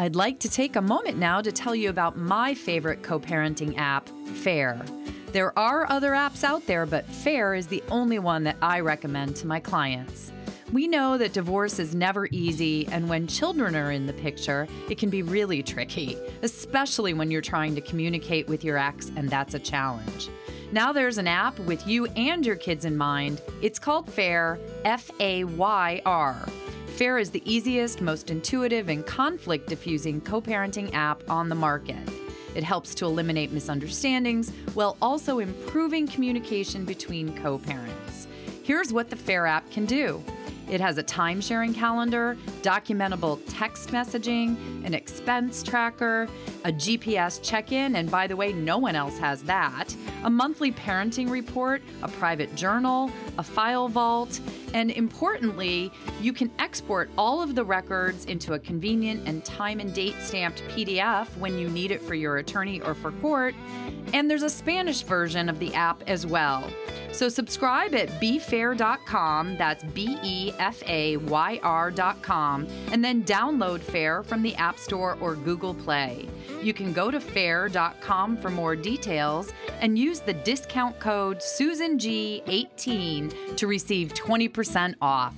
I'd like to take a moment now to tell you about my favorite co parenting app, Fayr. There are other apps out there, but Fayr is the only one that I recommend to my clients. We know that divorce is never easy, and when children are in the picture, it can be really tricky, especially when you're trying to communicate with your ex, and that's a challenge. Now there's an app with you and your kids in mind. It's called Fayr, F A Y R. Fayr is the easiest, most intuitive, and conflict diffusing co parenting app on the market. It helps to eliminate misunderstandings while also improving communication between co parents. Here's what the Fayr app can do it has a time sharing calendar, documentable text messaging, an expense tracker, a GPS check in, and by the way, no one else has that, a monthly parenting report, a private journal, a file vault, and importantly, you can export all of the records into a convenient and time and date stamped PDF when you need it for your attorney or for court. And there's a Spanish version of the app as well. So subscribe at befayr.com, that's B E F A Y R.com, and then download Fayr from the App Store or Google Play. You can go to fayr.com for more details and use the discount code SusanG18 to receive 20% off.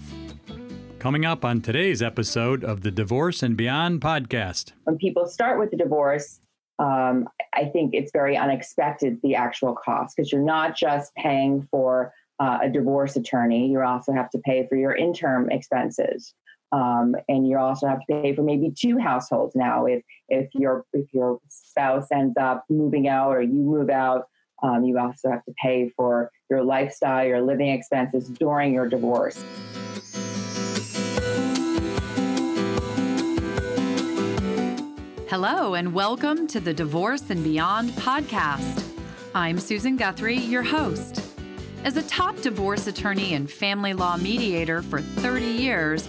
Coming up on today's episode of the Divorce and Beyond podcast. When people start with the divorce, um, I think it's very unexpected the actual cost because you're not just paying for uh, a divorce attorney, you also have to pay for your interim expenses. Um, and you also have to pay for maybe two households now if if your if your spouse ends up moving out or you move out um, you also have to pay for your lifestyle your living expenses during your divorce Hello, and welcome to the Divorce and Beyond podcast. I'm Susan Guthrie, your host. As a top divorce attorney and family law mediator for 30 years,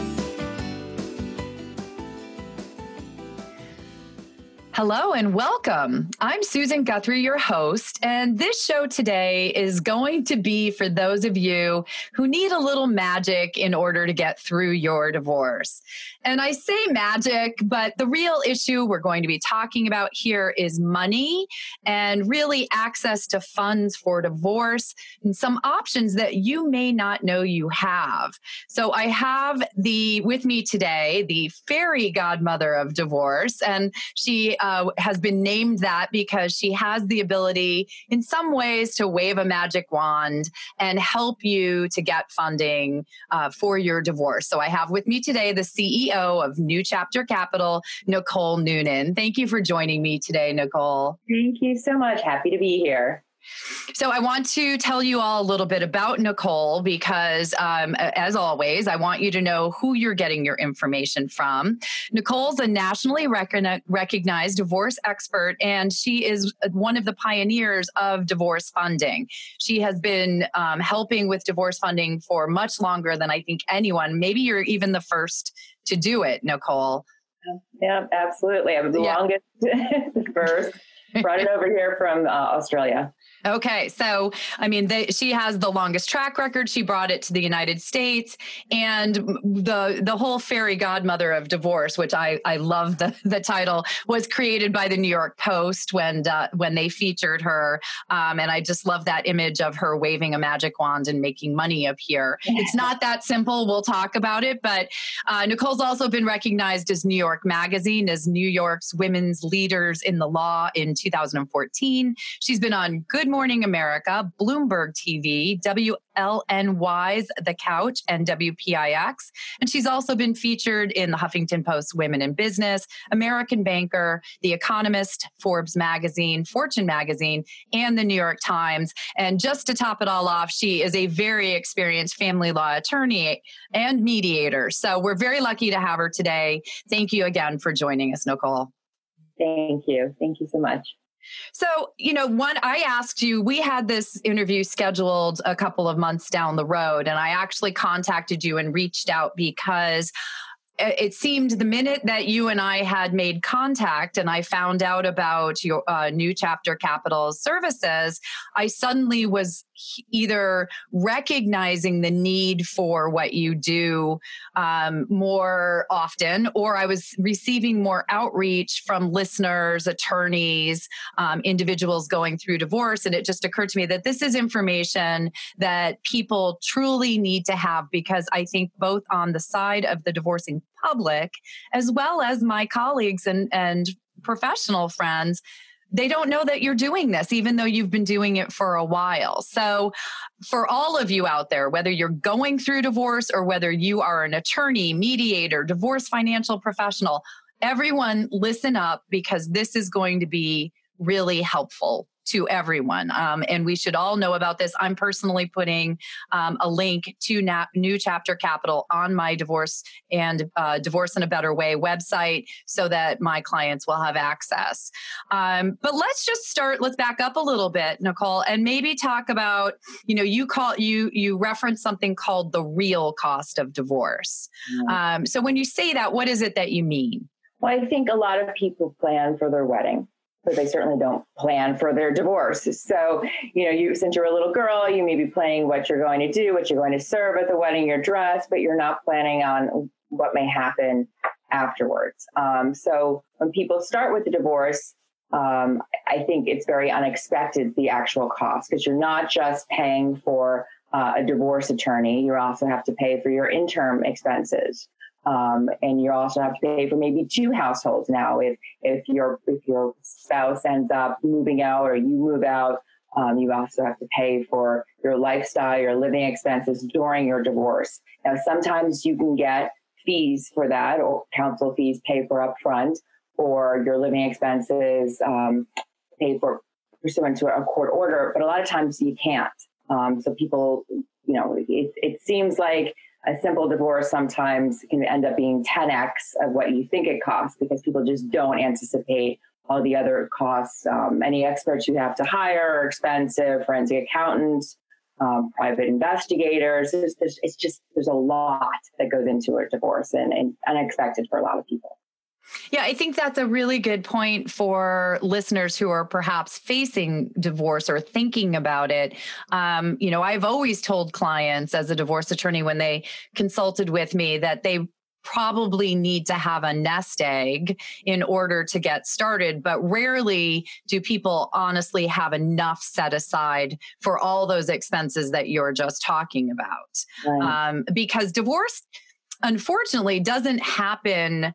Hello and welcome. I'm Susan Guthrie, your host, and this show today is going to be for those of you who need a little magic in order to get through your divorce. And I say magic, but the real issue we're going to be talking about here is money and really access to funds for divorce and some options that you may not know you have. So I have the with me today the fairy godmother of divorce, and she uh, has been named that because she has the ability, in some ways, to wave a magic wand and help you to get funding uh, for your divorce. So I have with me today the CEO of New Chapter Capital, Nicole Noonan. Thank you for joining me today, Nicole. thank you so much happy to be here So, I want to tell you all a little bit about Nicole because, um, as always, I want you to know who you're getting your information from. Nicole's a nationally recogni- recognized divorce expert, and she is one of the pioneers of divorce funding. She has been um, helping with divorce funding for much longer than I think anyone. Maybe you're even the first to do it, Nicole. yeah absolutely i'm the Yeah. longest first brought it over here from uh, australia Okay, so I mean, they, she has the longest track record. She brought it to the United States, and the the whole fairy godmother of divorce, which I I love the the title, was created by the New York Post when uh, when they featured her, um, and I just love that image of her waving a magic wand and making money appear. It's not that simple. We'll talk about it, but uh, Nicole's also been recognized as New York Magazine as New York's Women's Leaders in the Law in 2014. She's been on Good Morning America, Bloomberg TV, WLNY's The Couch, and WPIX. And she's also been featured in the Huffington Post Women in Business, American Banker, The Economist, Forbes Magazine, Fortune Magazine, and the New York Times. And just to top it all off, she is a very experienced family law attorney and mediator. So we're very lucky to have her today. Thank you again for joining us, Nicole. thank you thank you so much So, you know, one, I asked you, we had this interview scheduled a couple of months down the road, and I actually contacted you and reached out because it seemed the minute that you and I had made contact and I found out about your uh, new chapter capital services, I suddenly was either recognizing the need for what you do um, more often, or I was receiving more outreach from listeners, attorneys, um, individuals going through divorce. And it just occurred to me that this is information that people truly need to have because I think both on the side of the divorcing public as well as my colleagues and, and professional friends they don't know that you're doing this, even though you've been doing it for a while. So, for all of you out there, whether you're going through divorce or whether you are an attorney, mediator, divorce financial professional, everyone listen up because this is going to be really helpful to everyone. Um, and we should all know about this. I'm personally putting um, a link to Na- New Chapter Capital on my divorce and uh, Divorce in a Better Way website so that my clients will have access. Um, but let's just start, let's back up a little bit, Nicole, and maybe talk about, you know, you call you you reference something called the real cost of divorce. Mm-hmm. so when you say that, what is it that you mean? Well, I think a lot of people plan for their wedding but they certainly don't plan for their divorce. So, you know, you since you're a little girl, you may be planning what you're going to do, what you're going to serve at the wedding, your dress, but you're not planning on what may happen afterwards. Um, so, when people start with the divorce, um, I think it's very unexpected the actual cost because you're not just paying for uh, a divorce attorney, you also have to pay for your interim expenses. Um, and you also have to pay for maybe two households now if if your if your spouse ends up moving out or you move out. Um, you also have to pay for your lifestyle, your living expenses during your divorce. Now, sometimes you can get fees for that, or counsel fees paid for upfront, or your living expenses um, paid for pursuant to a court order. But a lot of times you can't. Um, so people, you know, it, it seems like a simple divorce sometimes can end up being 10x of what you think it costs because people just don't anticipate all the other costs. Um, any experts you have to hire are expensive, forensic accountants, um, private investigators. It's just, there's a lot that goes into a divorce and, and unexpected for a lot of people. Yeah, I think that's a really good point for listeners who are perhaps facing divorce or thinking about it. Um, you know, I've always told clients as a divorce attorney when they consulted with me that they probably need to have a nest egg in order to get started, but rarely do people honestly have enough set aside for all those expenses that you're just talking about. Right. Um, because divorce, unfortunately, doesn't happen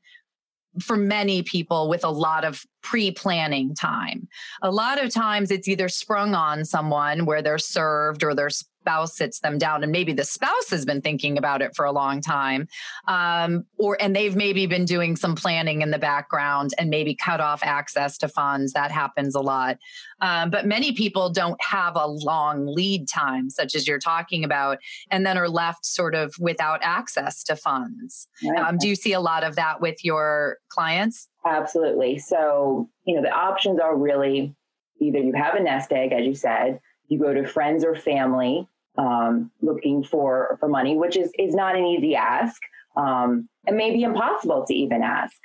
for many people with a lot of pre planning time. A lot of times it's either sprung on someone where they're served or they're spouse sits them down and maybe the spouse has been thinking about it for a long time um, or and they've maybe been doing some planning in the background and maybe cut off access to funds that happens a lot um, but many people don't have a long lead time such as you're talking about and then are left sort of without access to funds right. um, do you see a lot of that with your clients absolutely so you know the options are really either you have a nest egg as you said you go to friends or family um, looking for for money, which is is not an easy ask, um, and maybe impossible to even ask.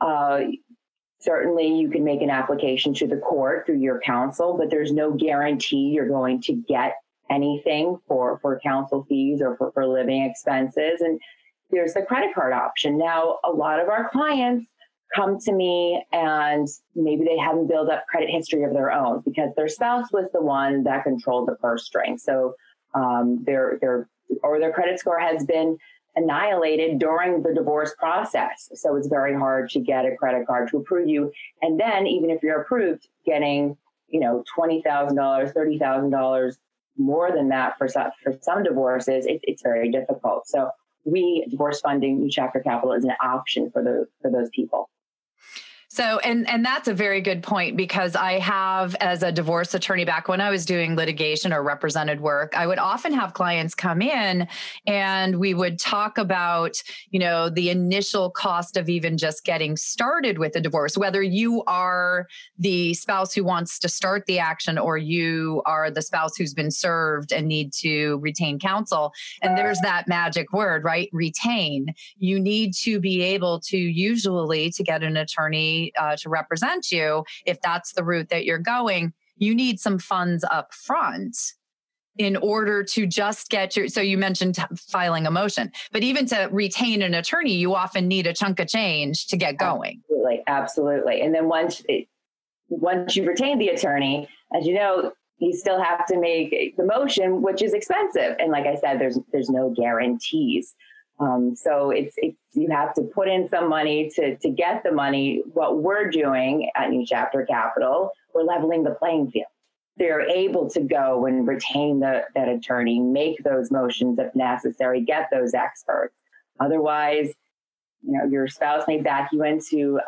Uh, certainly, you can make an application to the court through your counsel, but there's no guarantee you're going to get anything for for counsel fees or for, for living expenses. And there's the credit card option. Now, a lot of our clients come to me and maybe they haven't built up credit history of their own because their spouse was the one that controlled the purse string. So um, their their or their credit score has been annihilated during the divorce process. So it's very hard to get a credit card to approve you. And then even if you're approved, getting you know twenty thousand dollars, thirty thousand dollars more than that for some for some divorces, it, it's very difficult. So we divorce funding, new chapter capital is an option for those for those people. So, and and that's a very good point because I have, as a divorce attorney, back when I was doing litigation or represented work, I would often have clients come in, and we would talk about, you know, the initial cost of even just getting started with a divorce, whether you are the spouse who wants to start the action or you are the spouse who's been served and need to retain counsel. And there's that magic word, right? Retain. You need to be able to usually to get an attorney uh, to represent you, if that's the route that you're going, you need some funds up front in order to just get your so you mentioned filing a motion but even to retain an attorney you often need a chunk of change to get going. Absolutely absolutely. And then once once you retain the attorney as you know you still have to make the motion which is expensive. And like i said there's there's no guarantees um, so it's, it's you have to put in some money to to get the money. What we're doing at New Chapter Capital, we're leveling the playing field. They're able to go and retain the, that attorney, make those motions if necessary, get those experts. Otherwise, you know, your spouse may back you into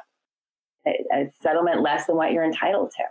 a, a settlement less than what you're entitled to.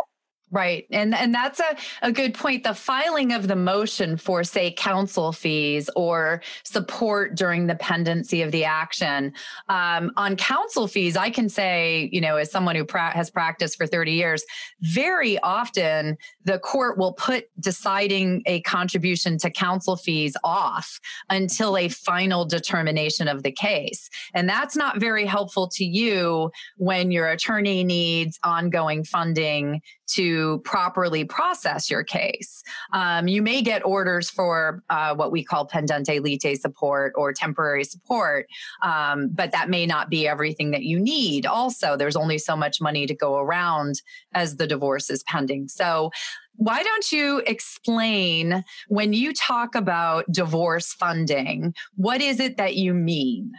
Right. And and that's a, a good point. The filing of the motion for, say, counsel fees or support during the pendency of the action. Um, on counsel fees, I can say, you know, as someone who pra- has practiced for 30 years, very often the court will put deciding a contribution to counsel fees off until a final determination of the case. And that's not very helpful to you when your attorney needs ongoing funding to properly process your case. Um, you may get orders for uh, what we call pendente lite support or temporary support, um, but that may not be everything that you need. Also, there's only so much money to go around as the divorce is pending. So, why don't you explain when you talk about divorce funding, what is it that you mean?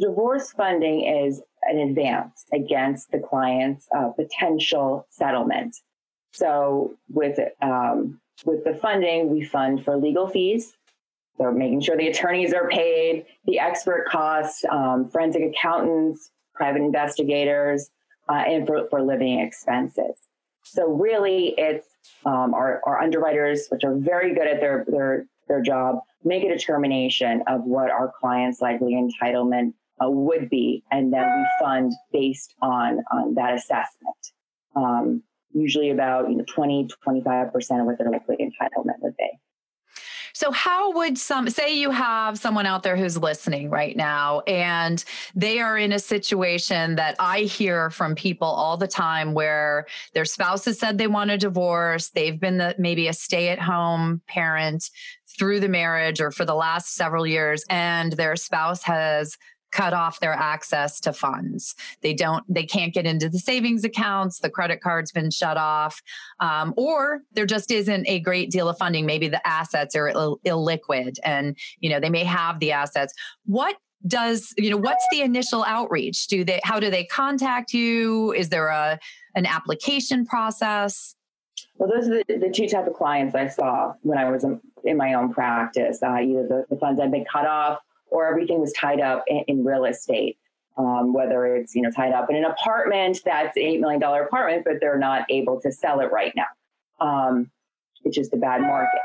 Divorce funding is an advance against the client's uh, potential settlement. So with um, with the funding, we fund for legal fees, so making sure the attorneys are paid, the expert costs, um, forensic accountants, private investigators, uh, and for, for living expenses. So really, it's um, our, our underwriters, which are very good at their their their job, make a determination of what our client's likely entitlement uh, would be, and then we fund based on on that assessment. Um, usually about you know 20 25 percent of what their likely entitlement would be. So, how would some say you have someone out there who's listening right now and they are in a situation that I hear from people all the time where their spouse has said they want a divorce, they've been the, maybe a stay at home parent through the marriage or for the last several years, and their spouse has cut off their access to funds. They don't, they can't get into the savings accounts. The credit card's been shut off, um, or there just isn't a great deal of funding. Maybe the assets are Ill- illiquid, and you know they may have the assets. What does you know what's the initial outreach do they how do they contact you is there a an application process well those are the, the two type of clients i saw when i was in, my own practice uh, either the, the funds had been cut off or everything was tied up in, in real estate. Um, whether it's you know tied up in an apartment that's an eight million dollar apartment, but they're not able to sell it right now. Um, it's just a bad market.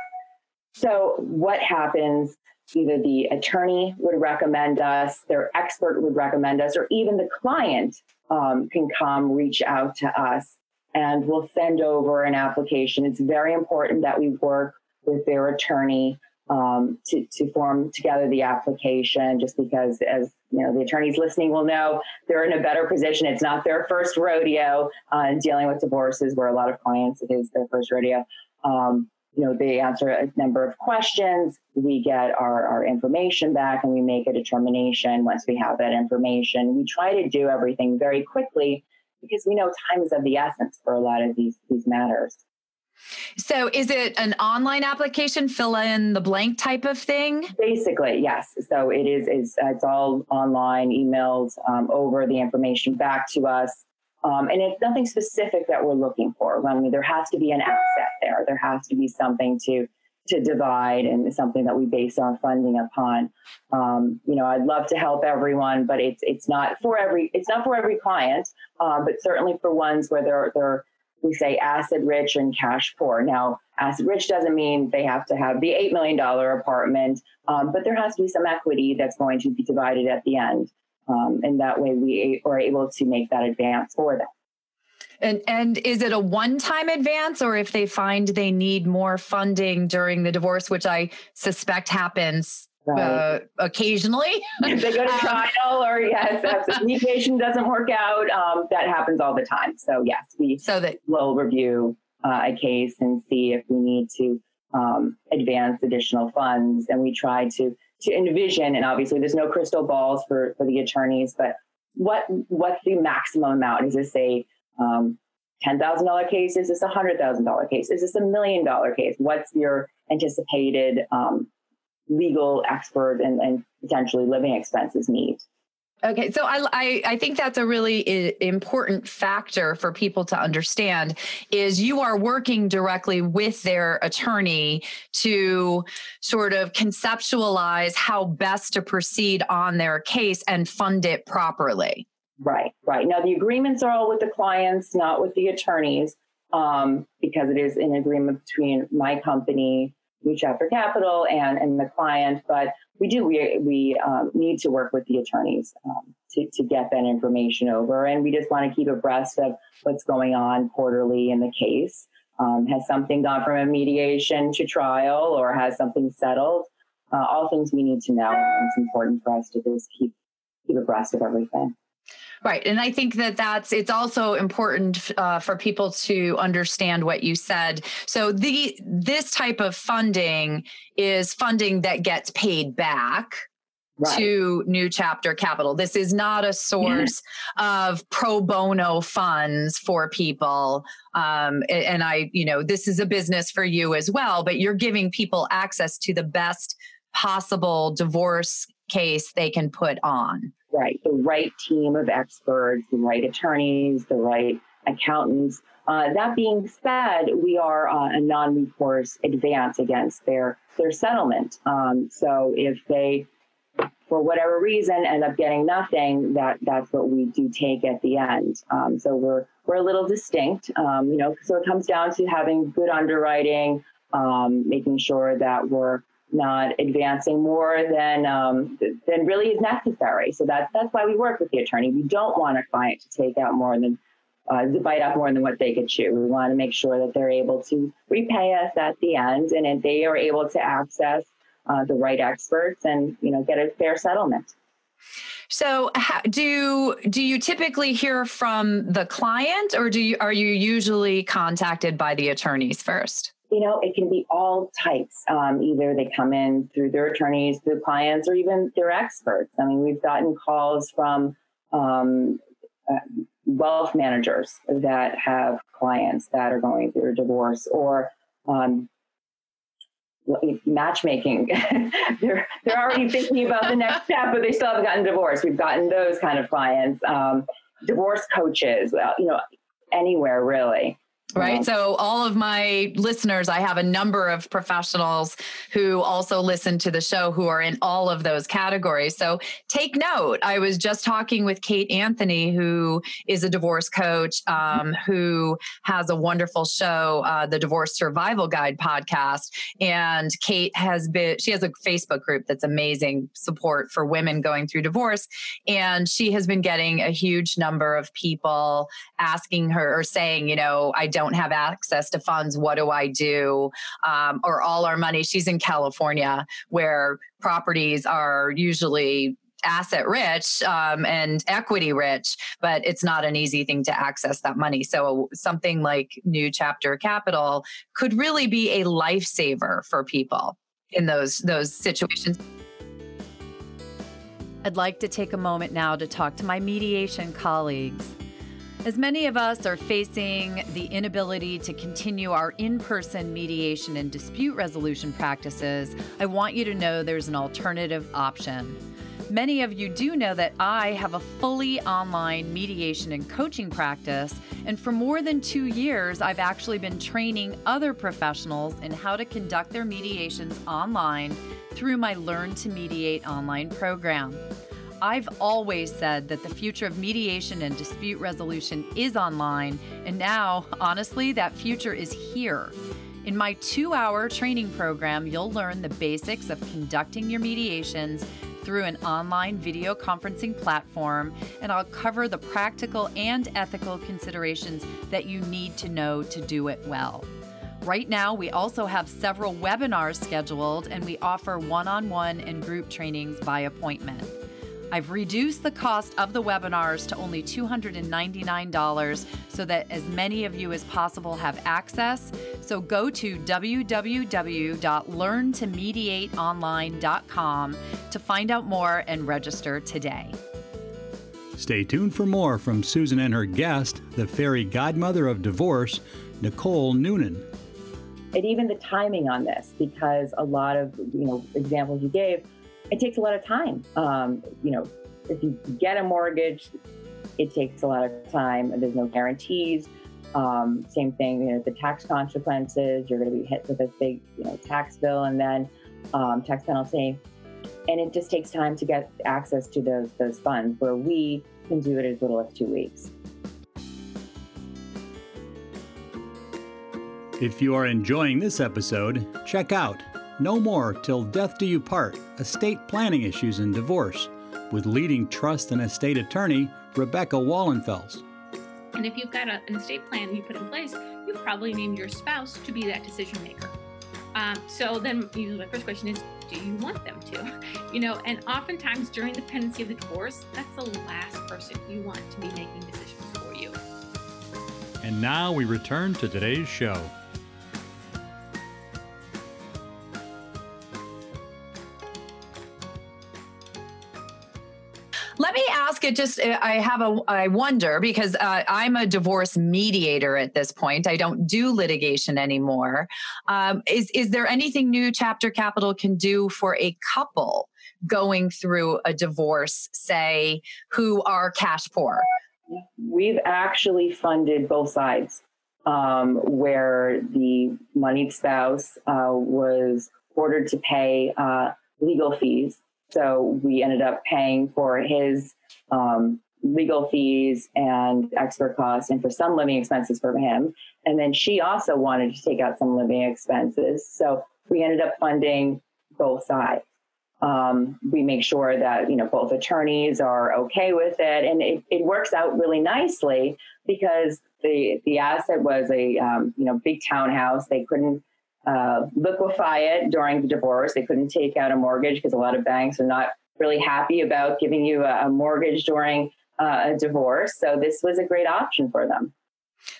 So what happens? Either the attorney would recommend us, their expert would recommend us, or even the client um, can come reach out to us and we'll send over an application. It's very important that we work with their attorney um, to, to form together the application just because as you know the attorneys listening will know they're in a better position. It's not their first rodeo uh, dealing with divorces where a lot of clients it is their first rodeo. Um, you know they answer a number of questions. We get our, our information back and we make a determination once we have that information. We try to do everything very quickly because we know time is of the essence for a lot of these these matters so is it an online application, fill in the blank type of thing? Basically, yes. So it is, is it's all online, emailed um, over the information back to us. Um, and it's nothing specific that we're looking for. I mean, there has to be an asset there. There has to be something to to divide and something that we base our funding upon. Um, you know, I'd love to help everyone, but it's it's not for every it's not for every client, um, but certainly for ones where they're they're we say asset rich and cash poor. Now, asset rich doesn't mean they have to have the $8 million apartment, um, but there has to be some equity that's going to be divided at the end. Um, and that way we are able to make that advance for them. And and is it a one-time advance or if they find they need more funding during the divorce, which I suspect happens Right. Uh, occasionally. they go to um, trial, or yes, if mediation doesn't work out, um, that happens all the time. So yes, we so that will review uh, a case and see if we need to um, advance additional funds, and we try to to envision. And obviously, there's no crystal balls for for the attorneys, but what what's the maximum amount? Is this a um, $10,000 case? Is this a $100,000 case? Is this a million dollar case? What's your anticipated um, legal expert and, and potentially living expenses need. Okay, so I, I, I think that's a really important factor for people to understand is you are working directly with their attorney to sort of conceptualize how best to proceed on their case and fund it properly. Right, right. Now the agreements are all with the clients, not with the attorneys, um, because it is an agreement between my company New Chapter Capital and, and the client, but we do, we, we um, need to work with the attorneys um, to, to get that information over. And we just want to keep abreast of what's going on quarterly in the case. Um, has something gone from a mediation to trial or has something settled? Uh, all things we need to know. It's important for us to just keep, keep abreast of everything. Right. And I think that that's, it's also important uh, for people to understand what you said. So the, this type of funding is funding that gets paid back. Right. to new chapter capital this is not a source yeah. of pro bono funds for people um, and i you know this is a business for you as well but you're giving people access to the best possible divorce case they can put on Right. The right team of experts, the right attorneys, the right accountants. Uh, that being said, we are uh, a non-recourse advance against their their settlement. Um, so if they, for whatever reason, end up getting nothing, that that's what we do take at the end. Um, so we're we're a little distinct, um, you know. So it comes down to having good underwriting, um, making sure that we're not advancing more than um, than really is necessary. So that's that's why we work with the attorney. We don't want a client to take out more than uh, to bite off more than what they could chew. We want to make sure that they're able to repay us at the end, and if they are able to access uh, the right experts and you know get a fair settlement. So, how, do do you typically hear from the client, or do you are you usually contacted by the attorneys first? You know, it can be all types. Um, either they come in through their attorneys, through clients, or even their experts. I mean, we've gotten calls from um, uh, wealth managers that have clients that are going through a divorce, or um, matchmaking. they're they're already thinking about the next step, but they still haven't gotten divorced. We've gotten those kind of clients. Um, divorce coaches, you know, anywhere really right? So all of my listeners i have a number of professionals who also listen to the show who are in all of those categories. So take note i was just talking with kate anthony who is a divorce coach um, who has a wonderful show uh, the divorce survival guide podcast. And kate has been she has a facebook group that's amazing support for women going through divorce. And she has been getting a huge number of people asking her or saying you know i don't have access to funds. What do I do? Um, or all our money. She's in California where properties are usually asset rich um, and equity rich, but it's not an easy thing to access that money. So something like New Chapter Capital could really be a lifesaver for people in those those situations. I'd like to take a moment now to talk to my mediation colleagues. As many of us are facing the inability to continue our in person mediation and dispute resolution practices, I want you to know there's an alternative option. Many of you do know that I have a fully online mediation and coaching practice, and for more than two years, I've actually been training other professionals in how to conduct their mediations online through my Learn to Mediate online program. I've always said that the future of mediation and dispute resolution is online, and now, honestly, that future is here. In my two hour training program, you'll learn the basics of conducting your mediations through an online video conferencing platform, and I'll cover the practical and ethical considerations that you need to know to do it well. Right now, we also have several webinars scheduled, and we offer one on one and group trainings by appointment. I've reduced the cost of the webinars to only $299 so that as many of you as possible have access. So go to www.learntomediateonline.com to find out more and register today. Stay tuned for more from Susan and her guest, the fairy godmother of divorce, Nicole Noonan. And even the timing on this, because a lot of you know examples you gave it takes a lot of time. Um, you know, if you get a mortgage, it takes a lot of time. There's no guarantees. Um, same thing, you know, the tax consequences. You're going to be hit with a big, you know, tax bill and then um, tax penalty, and it just takes time to get access to those those funds. Where we can do it as little as two weeks. If you are enjoying this episode, check out no More Till Death Do You Part Estate Planning Issues in Divorce with leading trust and estate attorney Rebecca Wallenfels. And if you've got a, an estate plan you put in place, you've probably named your spouse to be that decision maker. Um, so then you know, my first question is, do you want them to? You know, and oftentimes during the pendency of the divorce, that's the last person you want to be making decisions for you. And now we return to today's show. It just, uh, I have a, I wonder because uh, I'm a divorce mediator at this point. I don't do litigation anymore. Um, is, is there anything new Chapter Capital can do for a couple going through a divorce, say, who are cash poor? We've actually funded both sides. Um, where the moneyed spouse uh, was ordered to pay uh, legal fees so we ended up paying for his um, legal fees and expert costs and for some living expenses for him. And then she also wanted to take out some living expenses. So we ended up funding both sides. Um, we make sure that you know both attorneys are okay with it, and it, it works out really nicely because the the asset was a um, you know big townhouse. They couldn't uh, liquefy it during the divorce. They couldn't take out a mortgage because a lot of banks are not really happy about giving you a, a mortgage during uh, a divorce. So this was a great option for them.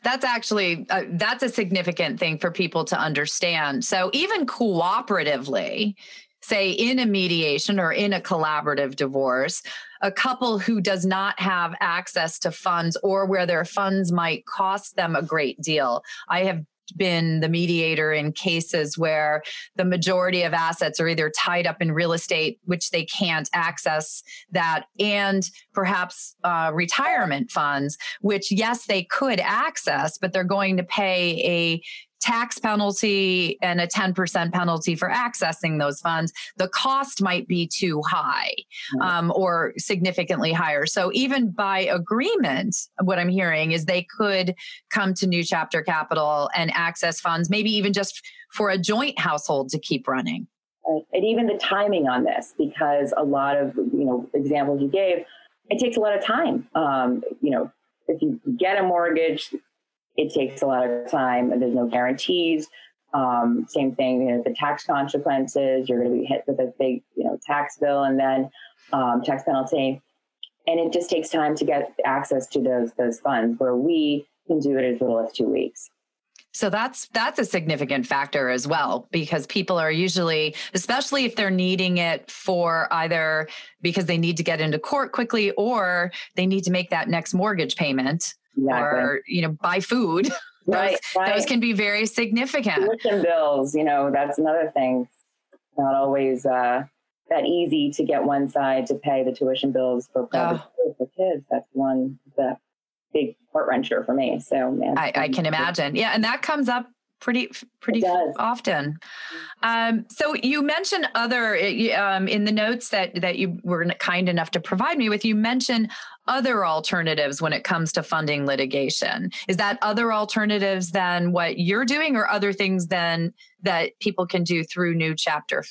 That's actually uh, that's a significant thing for people to understand. So even cooperatively, say in a mediation or in a collaborative divorce, a couple who does not have access to funds or where their funds might cost them a great deal. I have been the mediator in cases where the majority of assets are either tied up in real estate, which they can't access that, and perhaps uh, retirement funds, which, yes, they could access, but they're going to pay a tax penalty and a 10% penalty for accessing those funds, the cost might be too high um, or significantly higher. So, even by agreement, what I'm hearing is they could come to New Chapter Capital and access funds, maybe even just for a joint household to keep running. And even the timing on this, because a lot of you know examples you gave, it takes a lot of time. Um, you know, if you get a mortgage, it takes a lot of time. There's no guarantees. Um, same thing, you know, the tax consequences. You're going to be hit with a big, you know, tax bill and then um, tax penalty, and it just takes time to get access to those those funds. Where we can do it as little as two weeks. So that's that's a significant factor as well because people are usually especially if they're needing it for either because they need to get into court quickly or they need to make that next mortgage payment exactly. or you know buy food right, those, right. those can be very significant tuition bills you know that's another thing not always uh that easy to get one side to pay the tuition bills for private oh. for kids. That's one the big heart wrencher for me. So man, I, I can imagine. Yeah, and that comes up pretty pretty often. Um, so you mentioned other um, in the notes that that you were kind enough to provide me with. You mentioned other alternatives when it comes to funding litigation. Is that other alternatives than what you're doing, or other things than that people can do through New Chapter?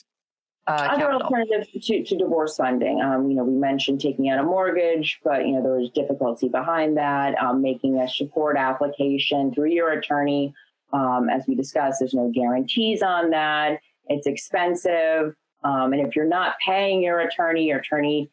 Uh, other capital? alternatives to, to divorce funding. Um, you know, we mentioned taking out a mortgage, but you know there was difficulty behind that. Um, making a support application through your attorney um, as we discussed, there's no guarantees on that. It's expensive. Um, and if you're not paying your attorney, your attorney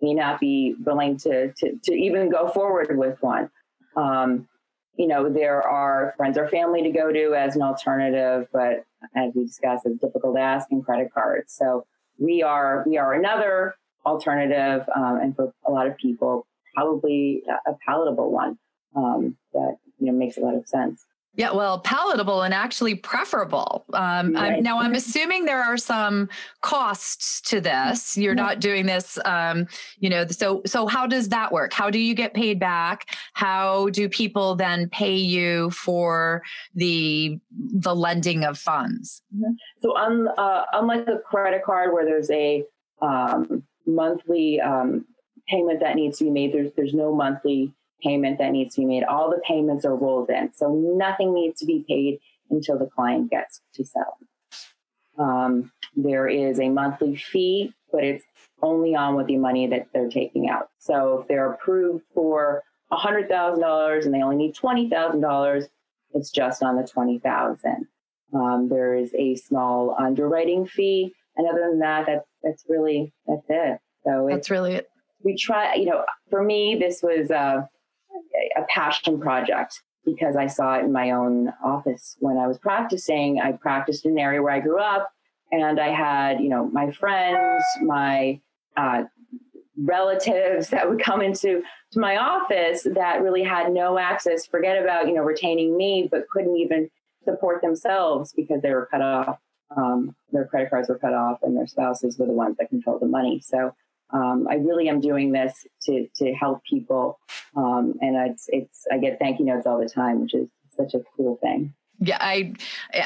may not be willing to, to, to even go forward with one. Um, you know, there are friends or family to go to as an alternative, but as we discussed, it's difficult to ask in credit cards. So we are we are another alternative, um, and for a lot of people, probably a palatable one um, that you know makes a lot of sense. Yeah, well, palatable and actually preferable. Um, right. I'm, now, I'm assuming there are some costs to this. You're yeah. not doing this, um, you know. So, so how does that work? How do you get paid back? How do people then pay you for the the lending of funds? Mm-hmm. So, un, uh, unlike a credit card where there's a um, monthly um, payment that needs to be made, there's there's no monthly payment that needs to be made. All the payments are rolled in. So nothing needs to be paid until the client gets to sell. Um, there is a monthly fee, but it's only on with the money that they're taking out. So if they're approved for $100,000 and they only need $20,000, it's just on the 20000 um, There is a small underwriting fee. And other than that, that's, that's really, that's it. So that's really it. We try, you know, for me, this was, uh, a passion project because I saw it in my own office when I was practicing. I practiced in an area where I grew up, and I had, you know, my friends, my uh, relatives that would come into to my office that really had no access. Forget about, you know, retaining me, but couldn't even support themselves because they were cut off. Um, their credit cards were cut off, and their spouses were the ones that controlled the money. So um, I really am doing this to to help people, um, and it's it's I get thank you notes all the time, which is such a cool thing. Yeah, I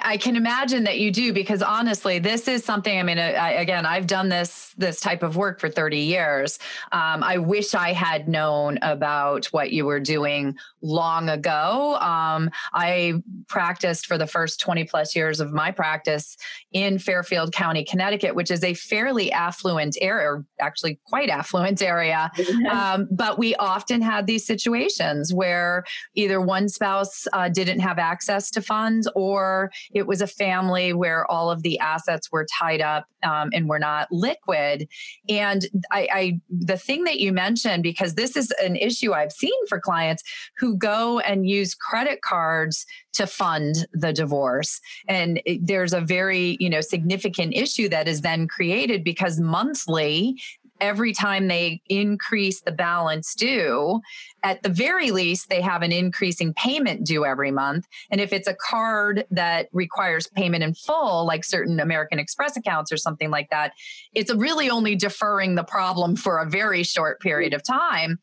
I can imagine that you do because honestly, this is something. I mean, I, again, I've done this this type of work for thirty years. Um, I wish I had known about what you were doing long ago. Um, I practiced for the first twenty plus years of my practice in Fairfield County, Connecticut, which is a fairly affluent area, or actually quite affluent area. Um, but we often had these situations where either one spouse uh, didn't have access to funds or it was a family where all of the assets were tied up um, and were not liquid. And I, I, the thing that you mentioned, because this is an issue I've seen for clients who go and use credit cards to fund the divorce. And it, there's a very, you know, significant issue that is then created because monthly every time they increase the balance due, at the very least, they have an increasing payment due every month. And if it's a card that requires payment in full, like certain American Express accounts or something like that, it's really only deferring the problem for a very short period of time.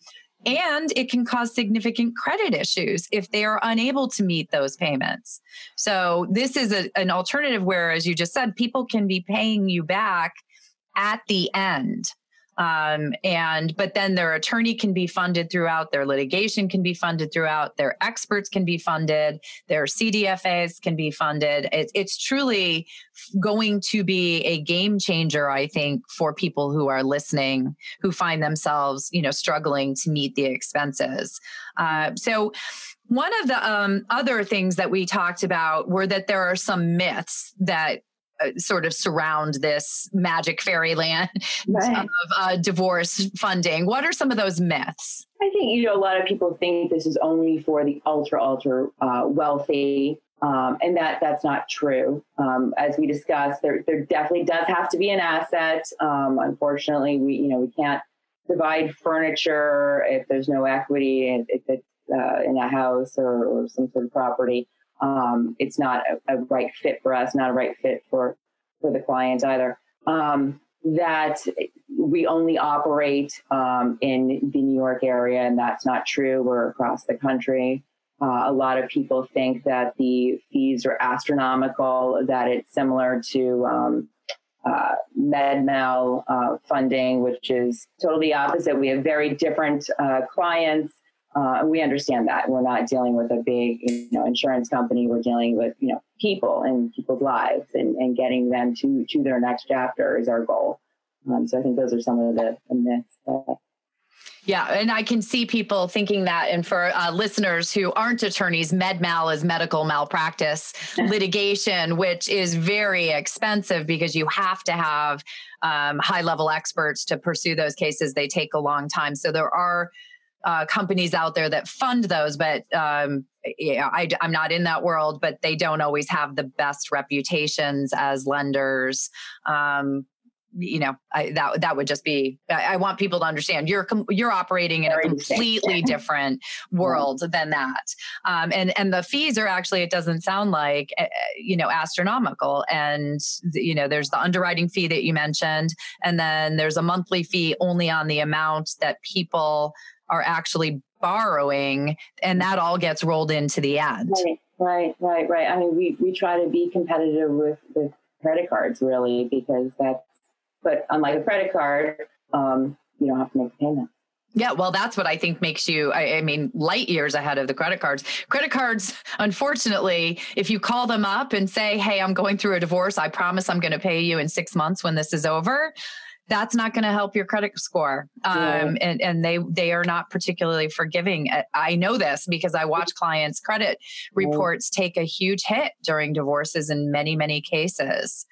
And it can cause significant credit issues if they are unable to meet those payments. So, this is a, an alternative where, as you just said, people can be paying you back at the end um, and but then their attorney can be funded throughout, their litigation can be funded throughout, their experts can be funded, their CDFAs can be funded. It, it's truly going to be a game changer, I think, for people who are listening who find themselves, you know, struggling to meet the expenses. Uh, so one of the um, other things that we talked about were that there are some myths that sort of surround this magic fairyland right. of uh, divorce funding. What are some of those myths? I think you know a lot of people think this is only for the ultra ultra uh, wealthy, um, and that that's not true. Um, as we discussed, there there definitely does have to be an asset. Um, unfortunately, we you know we can't divide furniture if there's no equity if it's uh, in a house or, or some sort of property um, it's not a, a, right fit for us, not a right fit for for the client either. Um, that we only operate um, in the New York area, and that's not true. We're across the country. Uh, a lot of people think that the fees are astronomical, that it's similar to um, uh, MedMal uh, funding, which is totally opposite. We have very different uh, clients. Uh, we understand that we're not dealing with a big, you know, insurance company. We're dealing with, you know, people and people's lives, and, and getting them to to their next chapter is our goal. Um, so I think those are some of the, the myths that yeah, and I can see people thinking that. And for uh, listeners who aren't attorneys, med mal is medical malpractice litigation, which is very expensive because you have to have um, high level experts to pursue those cases. They take a long time. So there are uh, companies out there that fund those, but um, yeah, I, am not in that world, but they don't always have the best reputations as lenders. Um, you know I, that that would just be I, I, want people to understand you're you're operating in a completely different world than that. Um, and and the fees are actually it doesn't sound like eh, eh, you know astronomical. And you know there's the underwriting fee that you mentioned and then there's a monthly fee only on the amount that people are actually borrowing and that all gets rolled into the end right right right right i mean we we try to be competitive with with credit cards really because that's but unlike a credit card, um, you don't have to make a payment. Yeah, well, that's what I think makes you, I, I, mean, light years ahead of the credit cards. Credit cards, unfortunately, if you call them up and say, hey, I'm going through a divorce, I promise I'm going to pay you in six months when this is over, that's not going to help your credit score. Um, and, and they, they are not particularly forgiving. I know this because I watch clients' credit reports take a huge hit during divorces in many, many cases.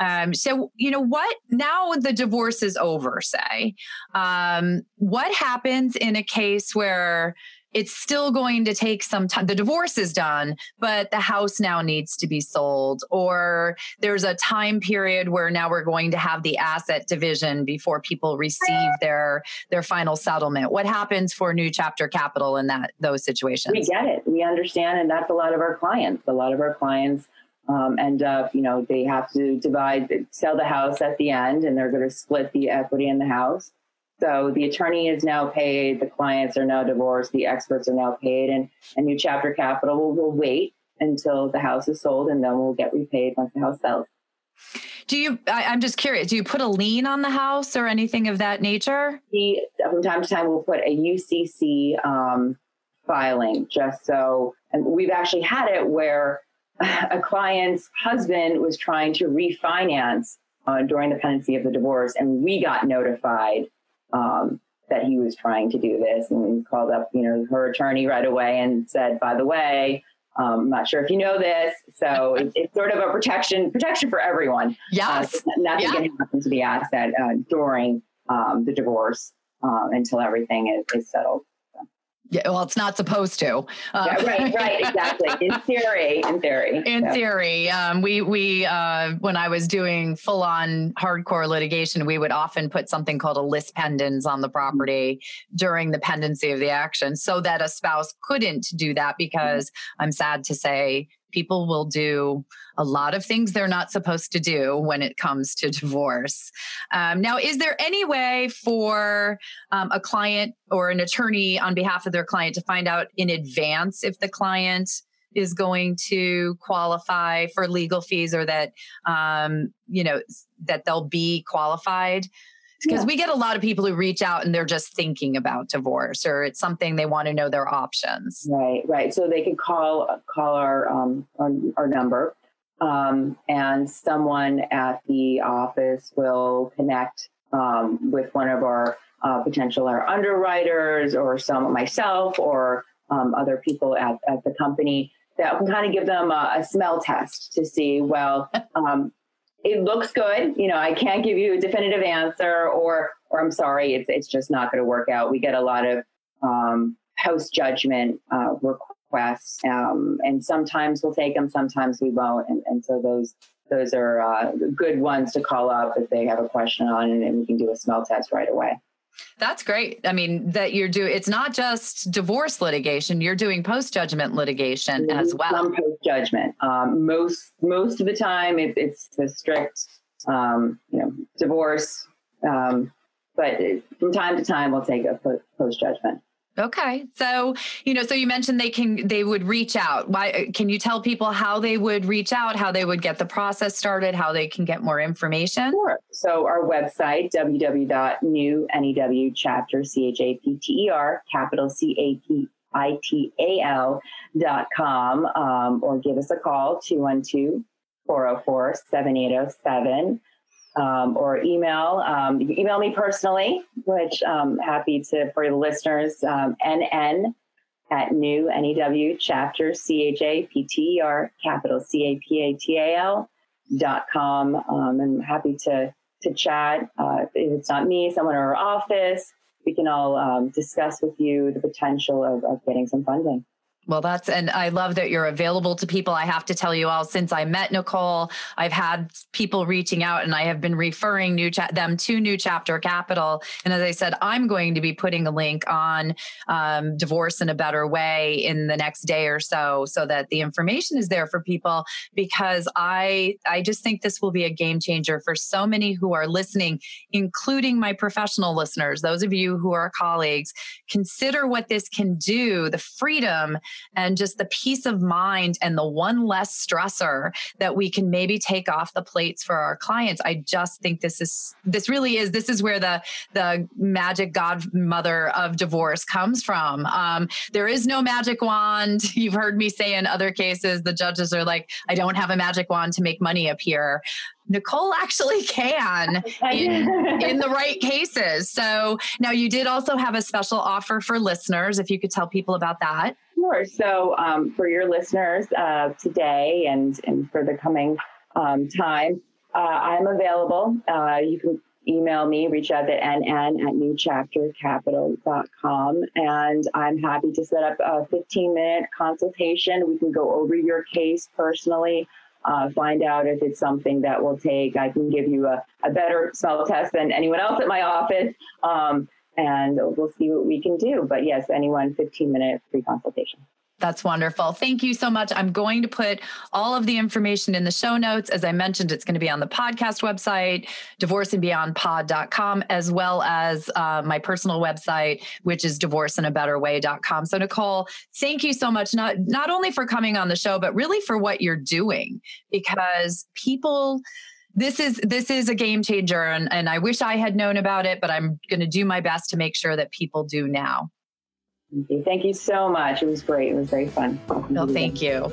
Um, so, you know, what now the divorce is over, say, um, what happens in a case where it's still going to take some time. The divorce is done, but the house now needs to be sold, or there's a time period where now we're going to have the asset division before people receive their their final settlement. What happens for new chapter capital in that those situations? We get it. We understand, and that's a lot of our clients. A lot of our clients um, end up, you know, they have to divide, sell the house at the end, and they're going to split the equity in the house. So the attorney is now paid, the clients are now divorced, the experts are now paid, and, a New Chapter Capital will, will wait until the house is sold, and then we'll get repaid once the house sells. Do you? I, am just curious. Do you put a lien on the house or anything of that nature? We, from time to time, we'll put a UCC um, filing just so, and we've actually had it where a client's husband was trying to refinance uh, during the pendency of the divorce, and we got notified um, that he was trying to do this, and called up, you know, her attorney right away and said, "By the way, um, I'm not sure if you know this, so it, it's sort of a protection protection for everyone. Yes, uh, nothing yeah. can happen to the asset uh, during um, the divorce um, until everything is, is settled." Yeah, well, it's not supposed to. Uh, yeah, right, right, exactly. In theory, in theory. In theory, um, we we uh, when I was doing full on hardcore litigation, we would often put something called a lis pendens on the property during the pendency of the action, so that a spouse couldn't do that. Because mm-hmm. I'm sad to say, people will do a lot of things they're not supposed to do when it comes to divorce. Um, now, is there any way for um, a client or an attorney on behalf of their client to find out in advance if the client is going to qualify for legal fees or that um, you know that they'll be qualified because yeah. we get a lot of people who reach out and they're just thinking about divorce or it's something they want to know their options right right so they can call call our um, our, our number um, and someone at the office will connect um, with one of our uh, potential our underwriters or some myself or um, other people at, at the company that can kind of give them a, a smell test to see well um, it looks good. You know, I can't give you a definitive answer, or or I'm sorry, it's it's just not going to work out. We get a lot of um, post judgment uh, requests, um, and sometimes we'll take them, sometimes we won't, and, and so those those are uh, good ones to call up if they have a question on, and, and we can do a smell test right away. That's great. I mean, that you're doing, it's not just divorce litigation, you're doing post judgment litigation mm-hmm. as well. Some post judgment. Um, most, most of the time, it, it's the strict um, you know, divorce. Um, but from time to time, we'll take a post judgment. Okay. So, you know, so you mentioned they can they would reach out. Why can you tell people how they would reach out, how they would get the process started, how they can get more information? Sure. So our website, www.newnewchapter, C-H-A-P-T-E-R, capital C-A-P-I-T-A-L dot com, um, or give us a call, 212 404 7807 um, or email. Um, you can email me personally, which I'm um, happy to for the listeners. Um, NN at new NEW chapter C H A P T E R capital C A P A T A L dot com. Um, I'm happy to to chat. Uh, if it's not me, someone in our office, we can all um, discuss with you the potential of, of getting some funding. Well, that's, and I love that you're available to people. I have to tell you all, since I met Nicole, I've had people reaching out and I have been referring new cha- them to New Chapter Capital. And as I said, I'm going to be putting a link on um, Divorce in a Better Way in the next day or so, so that the information is there for people because I, I just think this will be a game changer for so many who are listening, including my professional listeners, those of you who are colleagues. Consider what this can do, the freedom and just the peace of mind and the one less stressor that we can maybe take off the plates for our clients. I just think this is this really is this is where the the magic godmother of divorce comes from. Um, there is no magic wand. You've heard me say in other cases, the judges are like, I don't have a magic wand to make money appear. Nicole actually can in, in, the right cases. So now you did also have a special offer for listeners, if you could tell people about that. Sure. So um, for your listeners uh, today and, and for the coming um, time, uh, I'm available. Uh, you can email me, reach out at nn at newchaptercapital.com, and I'm happy to set up a 15 minute consultation. We can go over your case personally uh, find out if it's something that will take. I can give you a, a better smell test than anyone else at my office. Um, and we'll see what we can do. But yes, anyone, 15 minute free consultation. That's wonderful. Thank you so much. I'm going to put all of the information in the show notes. As I mentioned, it's going to be on the podcast website, divorceandbeyondpod.com, as well as uh, my personal website, which is divorceinabetterway.com. So, Nicole, thank you so much, not, not only for coming on the show, but really for what you're doing, because people this is this is a game changer and, and i wish i had known about it but i'm going to do my best to make sure that people do now Thank you. Thank you so much. It was great. It was very fun. Well, thank you.